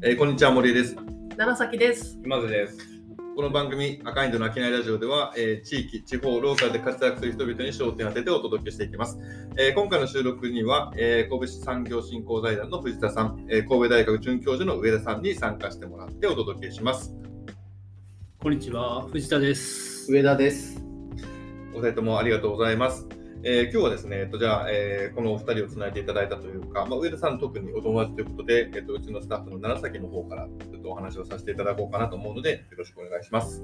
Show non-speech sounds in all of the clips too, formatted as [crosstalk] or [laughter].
えーこんにちは森江です楢崎です。今津です。この番組赤いンドの商いラジオでは、えー地域地方ローカルで活躍する人々に焦点を当ててお届けしていきます、えー今回の収録には、えー神戸市産業振興財団の藤田さん、えー神戸大学准教授の上田さんに参加してもらってお届けしますこんにちは、藤田です。上田です。お二人ともありがとうございます。えー今日はですね、えっと、じゃあ、えーこのお二人をつないでいただいたというか、まあ、上田さん特にお友達ということで、えっと、うちのスタッフの楢崎の方からちょっとお話をさせていただこうかなと思うので、よろしくお願いします。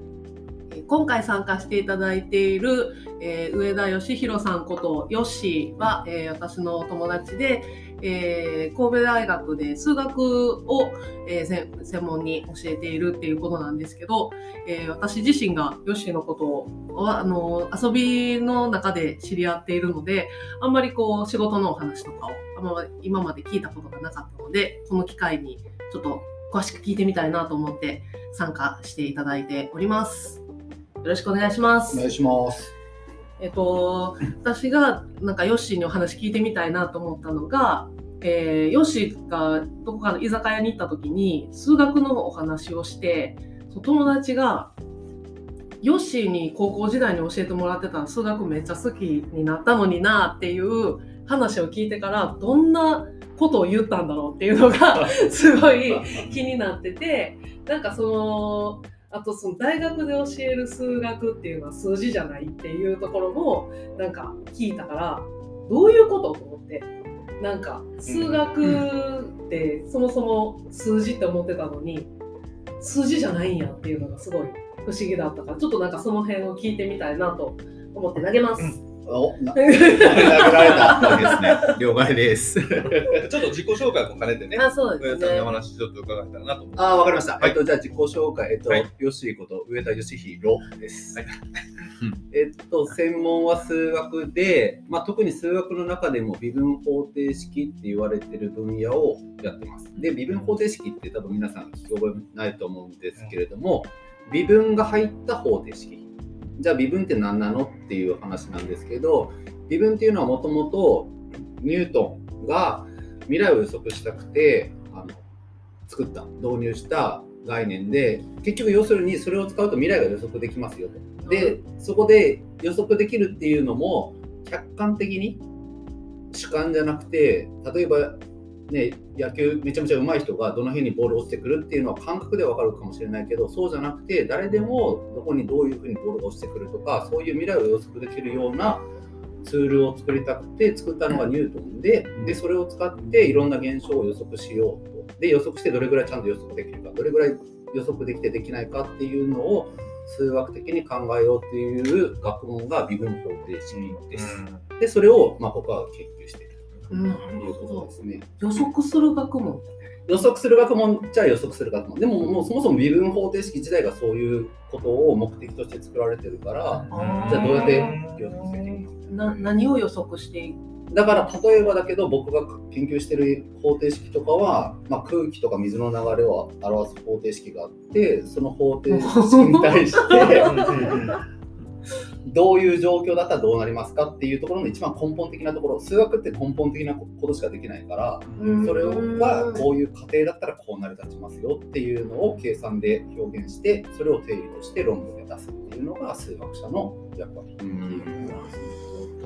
今回参加していただいている、えー上田義弘さんことヨッシーは、えー私のお友達で、えー神戸大学で数学を、えー専門に教えているっていうことなんですけど、えー私自身がヨッシーのことをあの遊びの中で知り合っているのであんまりこう仕事のお話とかをあんま今まで聞いたことがなかったのでこの機会にちょっと詳しく聞いてみたいなと思って参加していただいております。よろしくお願いします。お願いします。えっと、私がなんかヨッシーにお話聞いてみたいなと思ったのが、えー、ヨッシーがどこかの居酒屋に行った時に数学のお話をして、そう友達がヨッシーに高校時代に教えてもらってた数学めっちゃ好きになったのになっていう話を聞いてからどんなことを言ったんだろうっていうのが [laughs] すごい気になっててなんかそのあとその大学で教える数学っていうのは数字じゃないっていうところもなんか聞いたからどういうことと思ってなんか数学ってそもそも数字って思ってたのに数字じゃないんやっていうのがすごい不思議だったからちょっとなんかその辺を聞いてみたいなと思って投げます。お、な、投げられたわけですね。了解です。ちょっと自己紹介も兼ねてね、あそうですね上田さんにお。話ちょっと伺えたらなと思います。ああ、わかりました。はいえっと、じゃあ自己紹介、えっと、はいよしこと上田義弘です。はい [laughs] えっと、専門は数学で、まあ、特に数学の中でも微分方程式って言われてる分野をやってます。で、微分方程式って多分皆さん聞き覚えないと思うんですけれども、微分が入った方程式。じゃあ微分って何なのっていう話なんですけど、微分っていうのはもともとニュートンが未来を予測したくてあの作った導入した概念で結局要するにそれを使うと未来が予測できますよと。でそこで予測できるっていうのも客観的に主観じゃなくて例えばね、野球めちゃめちゃ上手い人がどの辺にボール落ちてくるっていうのは感覚でわかるかもしれないけどそうじゃなくて誰でもどこにどういうふうにボールが落ちてくるとかそういう未来を予測できるようなツールを作りたくて作ったのがニュートンででそれを使っていろんな現象を予測しようとで予測してどれぐらいちゃんと予測できるかどれぐらい予測できてできないかっていうのを数学的に考えようっていう学問が微分方程式です。でそれをまあ僕は研究してうん。なというこるほどとですね。予測する学問予測する学問じゃ予測する学問。でももうそもそも微分方程式自体がそういうことを目的として作られてるからじゃあどうやって予測していく何を予測していく？だから例えばだけど僕が研究してる方程式とかは、まあ、空気とか水の流れを表す方程式があってその方程式に対してどういう状況だったらどうなりますかっていうところの一番根本的なところ。数学って根本的なことしかできないからうん。それがこういう過程だったらこう成り立ちますよっていうのを計算で表現してそれを定理として論文で出すっていうのが数学者の役割。っていうこす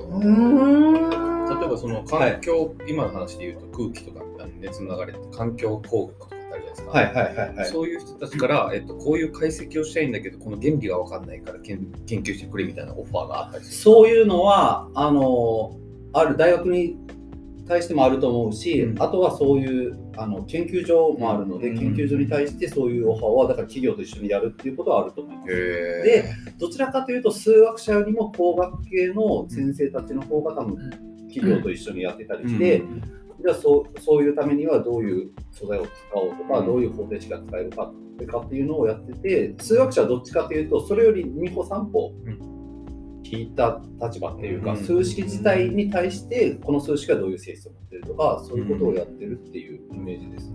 例えばその環境、今の話で言うと空気とかあの熱の流れって環境工学とかですか。はいはいはいはい。そういう人たちから、えっと、こういう解析をしたいんだけど、この原理が分かんないから研研究してくれみたいなオファーがあったりする。そういうのはあのある大学に対してもあると思うし、うんあとはそういうあの研究所もあるので、うん研究所に対してそういうオファーはだから企業と一緒にやるっていうことはあると思います。へでどちらかというと数学者よりも工学系の先生たちの方が多分企業と一緒にやってたりして、じゃあそうそういうためにはどういう素材を使おうとか、うん。どういう方程式が使えるかってかっていうのをやってて数学者はどっちかというとそれより2歩3歩うん。聞いた立場っていうか、うん。数式自体に対してこの数式がどういう性質を持ってるとかそういうことをやってるっていうイメージです、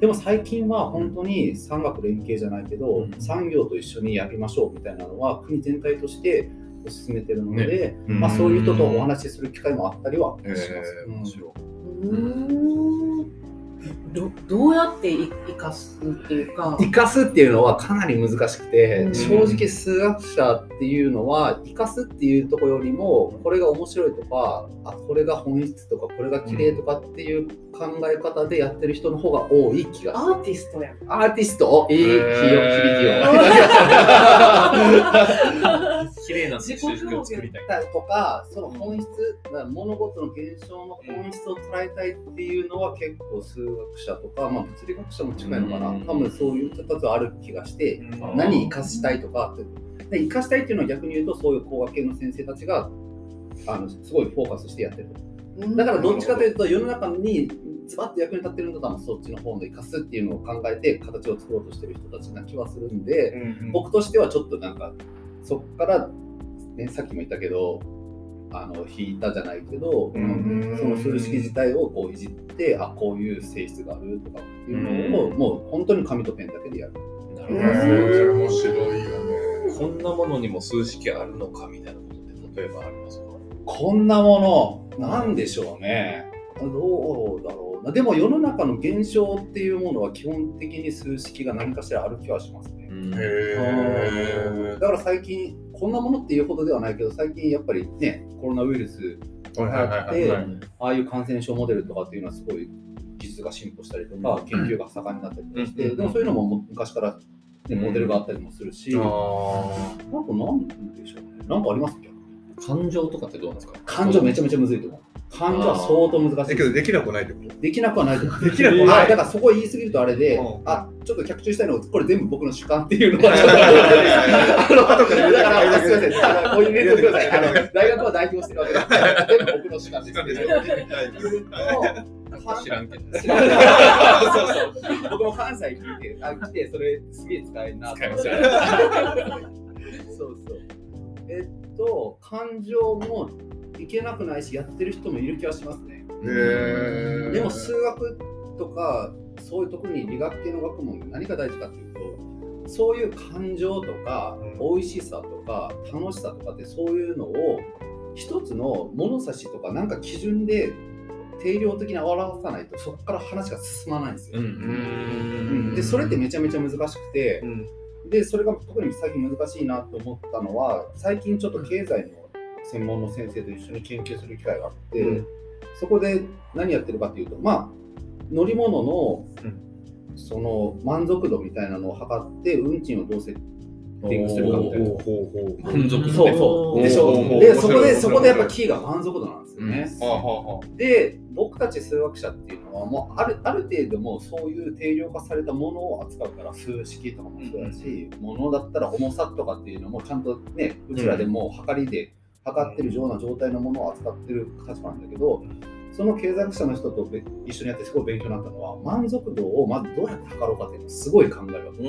でも最近は本当に産学連携じゃないけど、うん。産業と一緒にやりましょうみたいなのは国全体として進めてるので、うん。まあ、そういう人とお話しする機会もあったりはします。へーうん。面白どどうやってい生かすっていうか。生かすっていうのはかなり難しくて、うん。正直数学者っていうのは生かすっていうところよりもこれが面白いとかあこれが本質とかこれが綺麗とかっていう考え方でやってる人の方が多い気がする。アーティストやん。アーティスト？いい響き [laughs] 綺麗な数式を作りたい。とかその本質、まあ物事の現象の本質を捉えたいっていうのは結構数学者とか、まあ、物理学者も近いのかな、うん。多分そういう形はある気がして、うん。何生かしたいとかで生かしたいっていうのは逆に言うとそういう工学系の先生たちがあのすごいフォーカスしてやってるだからどっちかというと世の中にズバッと役に立ってるんだったらそっちの方の生かすっていうのを考えて形を作ろうとしてる人たちな気はするんで、うん。僕としてはちょっとなんかそこから、ね、さっきも言ったけどあの引いたじゃないけど、うんその数式自体をこういじってあこういう性質があるとかっていうのを、うんもう本当に紙とペンだけでやる。なへるー面白いよね。ほど。こんなものにも数式あるのかみたいなことって例えばありますか？こんなものなんでしょうね。どうだろうな。でも世の中の現象っていうものは基本的に数式が何かしらある気はしますね。へだから最近こんなものっていうほどではないけど最近やっぱりねコロナウイルスーはいはいはい。はい。ああいう感染症モデルとかっていうのはすごい技術が進歩したりとか、研究が盛んになったりとかして、うんでもそういうのも昔から、ね、モデルがあったりもするし、あなんかなんでしょうね。なんかありますか感情とかってどうなんですか？感情めちゃめちゃむずいと思う。感情は相当難しいーだけどできなくないってこと？できなくはない。できなくはないあだからそこ言い過ぎるとあれで、うんあちょっと脚注したいのは、これ全部僕の主観っていうのはちょっとあの後からだから、すみません、あのこういう入れてください。あの大学は代表してるわけだから、全部僕の主観ですけど。知らんけど。そうそう僕も関西聞いて、あ来て、それすげえ使えんなと思って。そうそう。えっと、感情もいけなくないし、やってる人もいる気はしますね。へでも数学とかそういう特に理学系の学問で何が大事かっていうとそういう感情とかうん。美味しさとか楽しさとかってそういうのを一つの物差しとかなんか基準で定量的に表さないとそこから話が進まないんですよ。うん。うん。でそれってめちゃめちゃ難しくてうん。でそれが特に最近難しいなと思ったのは最近ちょっと経済の専門の先生と一緒に研究する機会があって、うん。そこで何やってるかっていうとまあ乗り物の、うその満足度みたいなのを測って運賃をどうセッティングするかみたいな。満足度。そうそう。でしょでそこでそこでやっぱキーが満足度なんですよね。はあはあはで僕たち数学者っていうのはもうあるある程度もうそういう定量化されたものを扱うから数式とかもそうだし、ものだったら重さとかっていうのもちゃんとねうちらでもう測りで測ってるような状態のものを扱ってる立場なんだけど、その経済学者の人とべ一緒にやってすごい勉強になったのは満足度をまずどうやって測ろうかっていうのをすごい考えるわけ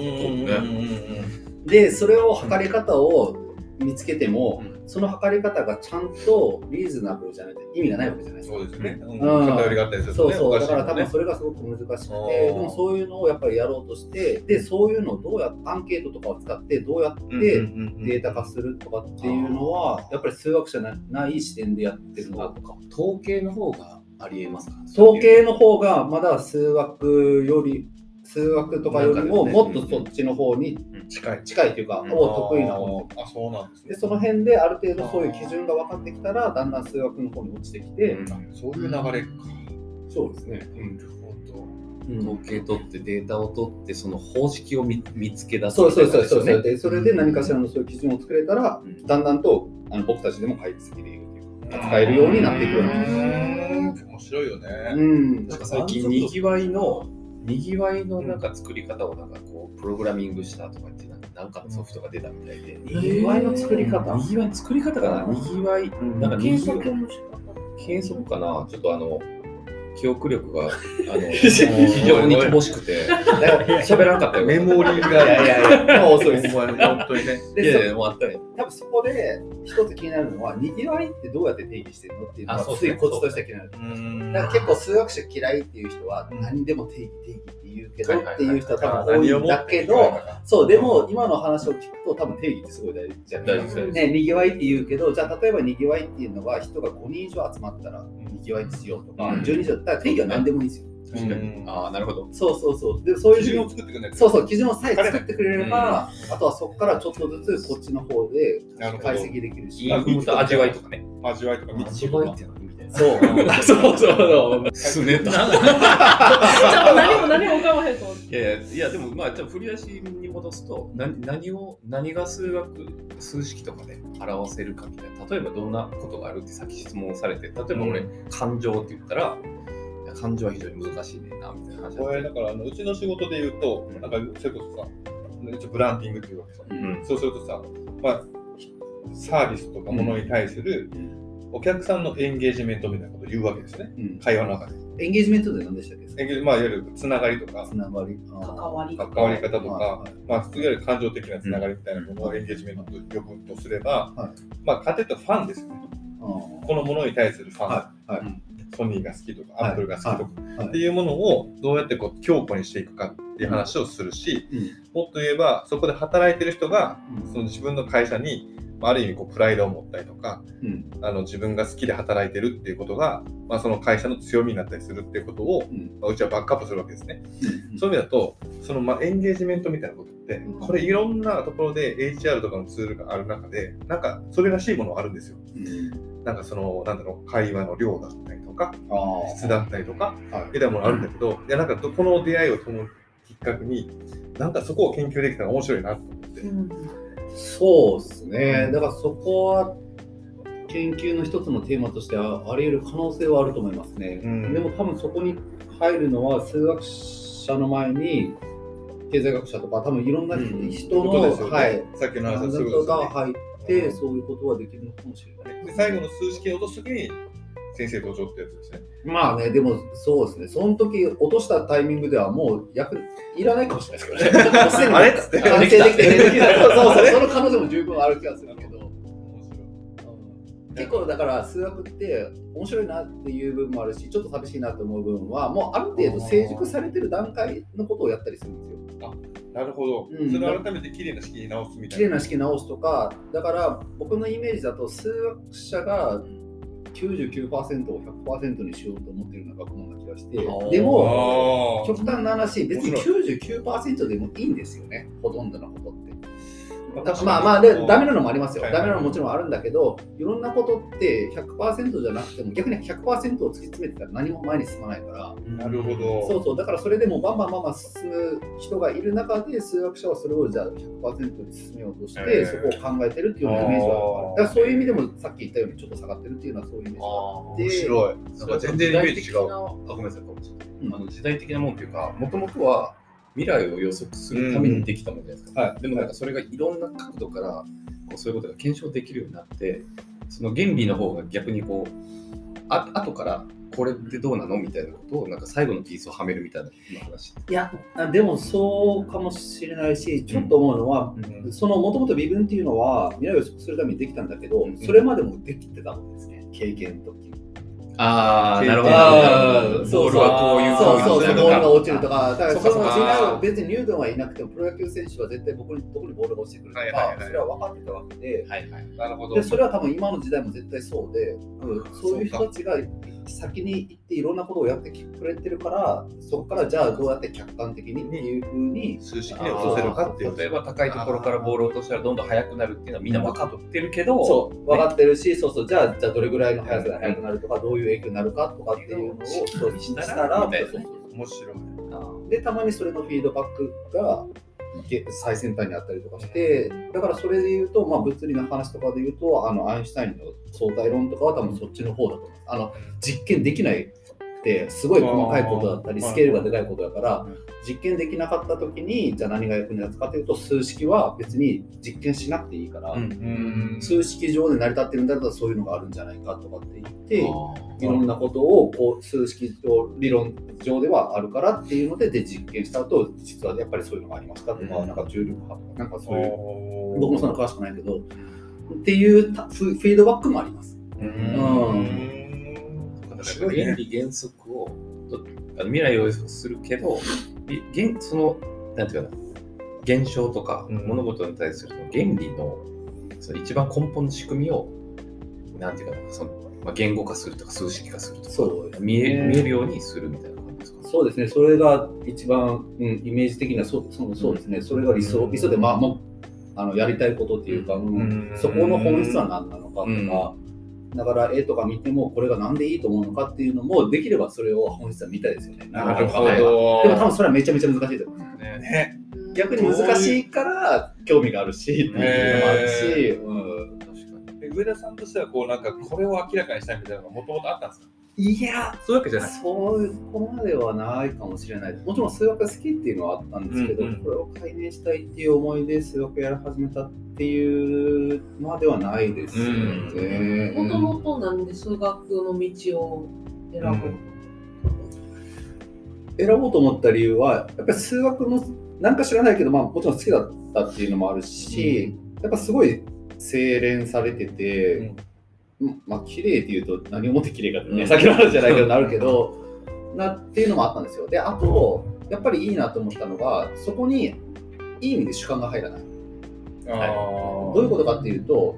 でそれを測り方を見つけても、うんその測り方がちゃんとリーズナブルじゃないと意味がないわけじゃないですか。そうですね。うん。うん。偏りがあったりするとね。そうそう、だから多分それがすごく難しくて、でもそういうのをやっぱりやろうとして、で、そういうのをどうやって、アンケートとかを使って、どうやってデータ化するとかっていうのは、やっぱり数学者なない視点でやってるなとか。統計の方がありえますか？統計の方がまだ数学より、数学とかよりももっとそっちの方に近い。近いというか、うん。を得意な方あそうなんですね。で、その辺である程度そういう基準が分かってきたら、だんだん数学の方に落ちてきて、うん。そういう流れか。そうですね。なるほど。うん。統計取ってデータを取ってその方式を見見つけ出すそうそうそうそうですよねでそれで何かしらのそういう基準を作れたら、うん。だんだんとあの僕たちでも解析できるというか扱えるようになっていくようになるうん面白いよね。うん。なんか最近にぎわいのにぎわいのなんか作り方をなんかこうプログラミングしたとかってなんかなんかのソフトが出たみたいで、にぎわいの作り方にぎわいの作り方かな？にぎわいなんかに計測計測かな？ちょっとあの記憶力があの [laughs] 非常に乏しくて喋らんかったよ。メモリーが。いやいやいや。もう遅いです。本当にね。いやいでやもうあったよそ多分そこで一つ気になるのはにぎわいってどうやって定義してるのっていうのがあそうついコツとして気になるうんだから結構数学者嫌いっていう人はうん。何でも定義定義言うけどはいはいはいっていう人は多分多いんだけどそうでも今の話を聞くと多分定義ってすごい大事じゃない大事大事ね、にぎわいって言うけど、じゃあ例えばにぎわいっていうのは人が5人以上集まったらにぎわいですよとか、うん12以上だったら定義は何でもいいですよ。確かに。ああ、なるほど。そうそうそう。で、そういう基準を作ってくれないそうそう、基準をさえ作ってくれれば、あとはそこからちょっとずつこっちの方で解析できるし。味わいとかね。味わいとか味わいって何みたいな。そう。[laughs] そうそうそう。すねた。じゃあ何も何も浮かばへんと思って。いやいやいやでもまあじゃあ振り出しに戻すとな何を何が数学数式とかで表せるかみたいな例えばどんなことがあるってさっき質問されて例えば俺、う感情って言ったら感情は非常に難しいねんなみたいな話これだからあのうちの仕事で言うと、なんかそれこそさ、一応ブランディングっていうわけさ、うん。そうするとさ、まあ、サービスとかものに対するお客さんのエンゲージメントみたいなことを言うわけですね、うん。会話の中で。エンゲージメントで何でしたっけ？エンゲージまあ、いわゆるつながりとか。つ、ながり。関わり。関わり方とか、はいまあ、いわゆる感情的なつながりみたいなものをエンゲージメントと呼ぶとすれば、はい。まあ、勝手とファンですよね。あこのものに対するファン。はい。はい。ソニーが好きとか、はい。アップルが好きとか、はい。っていうものをどうやってこう強固にしていくかっていう話をするし、うん。もっと言えばそこで働いてる人がうん。その自分の会社にまあある意味こうプライドを持ったりとかうん。あの自分が好きで働いてるっていうことが、まあ、その会社の強みになったりするっていうことを、うん。まあ、うちはバックアップするわけですね。うん。そういう意味だとそのまあエンゲージメントみたいなことってうん。これいろんなところで HR とかのツールがある中でなんかそれらしいものがあるんですよ。うん。なんかそのなんだろう会話の量だったりとか質だったりとかはい。みたいなものあるんだけど、いやなんかこの出会いをともきっかけに、なんかそこを研究できたら面白いなと思って。うんそうですね。だからそこは研究の一つのテーマとしてはあり得る可能性はあると思いますね。うんでも多分そこに入るのは数学者の前に経済学者とか多分いろんな人の、ことですよねはい、さっきの話が入ってそういうことはできるのかもしれない。で最後の数式を落とすときに先生登場ってやつですね。まあね、でもそうですね、その時落としたタイミングではもう役いらないかもしれないですけどね。[laughs] もうすでにあれ？っつって完成できてそうそうそう、その可能性も十分ある気がするけど。結構だから数学って面白いなっていう部分もあるしちょっと寂しいなと思う部分はもうある程度成熟されてる段階のことをやったりするんですよ。なるほど。うんそれを改めて綺麗な式に直すみたいな。綺麗な式直すとかだから僕のイメージだと数学者が99%を100%にしようと思ってるような学問な気がしてでもあ極端な話別に面99%でもいいんですよねほとんどのことって。ーまあまあでダメなのもありますよ。はいダメなのももちろんあるんだけど、いろんなことって100%じゃなくても逆に100%を突き詰めてたら何も前に進まないから、なるほど。そうそう、だからそれでもバンバンバンバン進む人がいる中で数学者はそれをじゃあ100%に進めようとして、えーそこを考えてるっていうようなイメージはある。だからそういう意味でもさっき言ったようにちょっと下がってるっていうのはそういうイメージがあって。面白い。なんか全然イメージ違う。あごめんなさい、ごめんなさいうんあの時代的なもんっていうか、もともとは未来を予測するためにできたものじゃないですか。はいでもなんかそれがいろんな角度からこうそういうことが検証できるようになって、その原理の方が逆にこう、あ後からこれってどうなのみたいなことをなんか最後のピースをはめるみたいな話。いや、あでもそうかもしれないし、ちょっと思うのは、うんそのもともと微分っていうのは未来を予測するためにできたんだけど、うんそれまでもできてたんですね、経験の時。あーなるほど。ボールはこういうそうそう。そう、ボールが落ちるととか、だからその違いは別にニュートンはいなくても、プロ野球選手は絶対僕にどこにボールが落ちてくるとかそれは分かってたわけで、はいはい。なるほど。でそれは多分今の時代も絶対そうで、うん。そういう人たちが先に行っていろんなことをやってくれてるから、そこからじゃあどうやって客観的にっていうふうに、数式に落とせるかっていう。例えば高いところからボールを落としたらどんどん速くなるっていうのはみんな分かってるけど、そう。分かってるし、そうそう、じゃあじゃあどれぐらいの速さで速くなるとか、どういう影響になるかとかっていうのをそうしたら、面白い。で、たまにそれのフィードバックがげ最先端にあったりとかして、だからそれで言うと、まあ、物理の話とかで言うと、あのアインシュタインの相対論とかは多分そっちの方だと思います。あの実験できないってすごい細かいことだったり、スケールがでかいことだからうん、実験できなかった時に、じゃあ何が役に立つかというと、数式は別に実験しなくていいから、うん数式上で成り立ってるんだったらそういうのがあるんじゃないかとかって言って、あいろんなことをこう数式上理論上ではあるからっていうのでで実験したと実はやっぱりそういうのがありますかとか、うん。なんか重力波とかなんかそういう僕もそんな詳しくないけどっていうフィードバックもあります。うんだから原理原則を未来を予測するけどい現そのなんていうかな現象とかうん。物事に対する原理のその一番根本の仕組みをなんていうかなその、まあ、言語化するとか数式化するとか見え見えるようにするみたいな感じですか？そうですね、それが一番、うん、イメージ的な、そうそうそうですね、それが理想、うん。理想で、まあ、もうあのやりたいことっていうか、うん。うん。そこの本質は何なのかとか、うんだから絵とか見ても、これがなんでいいと思うのかっていうのも、できればそれを本質は見たいですよね。なるほはいでもど。多分それはめちゃめちゃ難しいと思う。ねね。逆に難しいから興味があるしっていうのもあるし、うん、確かに。で上田さんとしてはこうなんかこれを明らかにしたいみたいなのがもともとあったんですか？いや、そういうわけじゃない。そういうここまではないかもしれない。もちろん数学が好きっていうのはあったんですけど、うんうんこれを解明したいっていう思いで数学やり始めたっていうまではないですよね。もともとなんで数学の道を選ぶ、選ぼうと思った理由は、やっぱり数学の、なんか知らないけど、まあもちろん好きだったっていうのもあるし、やっぱすごい精錬されてて、うんまあ綺麗っていうと何をもって綺麗かってね、うん先の話じゃないけどなるけど、[laughs] なっていうのもあったんですよ。で、あと、やっぱりいいなと思ったのが、そこにいい意味で主観が入らない。あどういうことかっていうと、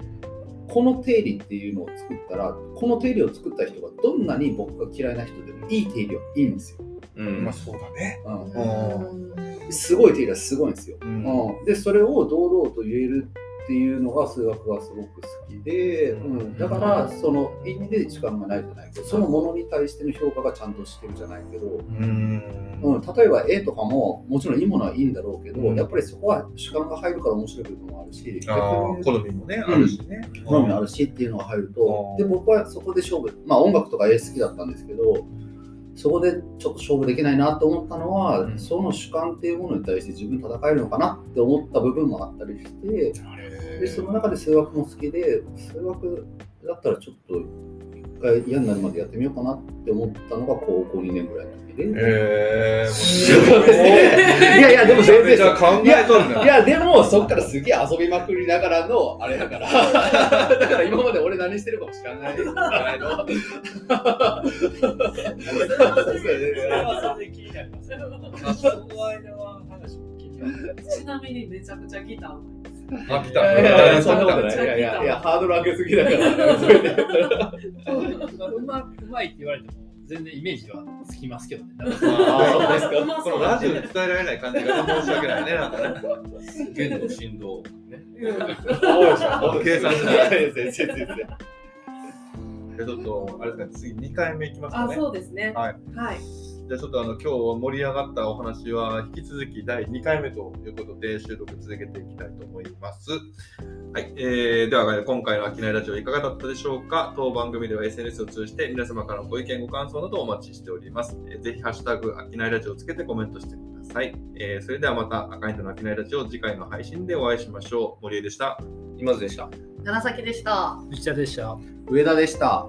この定理っていうのを作ったら、この定理を作った人がどんなに僕が嫌いな人でもいい定理はいいんですよ。うんまあそうだね。うん、すごい定理はすごいんですよ。うんうん、でそれを堂々と言えるっていうのが数学がすごく好きで、うん、だからその意味で時間がないじゃないけどそのものに対しての評価がちゃんとしてるじゃないけど、うん。うん、例えば絵とかももちろんいいものはいいんだろうけど、うん。やっぱりそこは主観が入るから面白い部分もあるし好みもね、あるしね。好みあるしっていうのが入るとうん。で僕はそこで勝負まあ音楽とか絵好きだったんですけどそこでちょっと勝負できないなと思ったのは、うん。その主観っていうものに対して自分戦えるのかなって思った部分もあったりしてでその中で数学も好きで数学だったらちょっと一回嫌になるまでやってみようかなって思ったのが高校2年ぐらいの時で。えー、そうですねいやいやでも全然めちゃめちゃ考えとるんだいや、でも、そっからすげえ遊びまくりながらの、あれだから。だから今まで俺何してるかも知らないじゃないの。ちなみにめちゃくちゃギターうまいですあ、来いた。やいやいや、そんなこと来たない。いやいや、いや、ハードル上げすぎだから。それでうまうまいって言われても全然イメージはつきますけどね。あそうですかこのラジオで伝えられない感じが申し訳ないね。なんかね。弦の振動ね。計算ない。全然全然。でちょっと、あれですか、次2回目いきますかあ、ね。そうですね。はい。はい。じゃあちょっとあの今日盛り上がったお話は引き続き第2回目ということで収録続けていきたいと思います。はい、えー、では今回の商いラジオいかがだったでしょうか？当番組では SNS を通じて皆様からのご意見ご感想などお待ちしております。えーぜひハッシュタグ商いラジオをつけてコメントしてください。えーそれではまた赤いの商いラジオ次回の配信でお会いしましょう。森江でした。今津でした。楢崎でした。藤田でした。上田でした。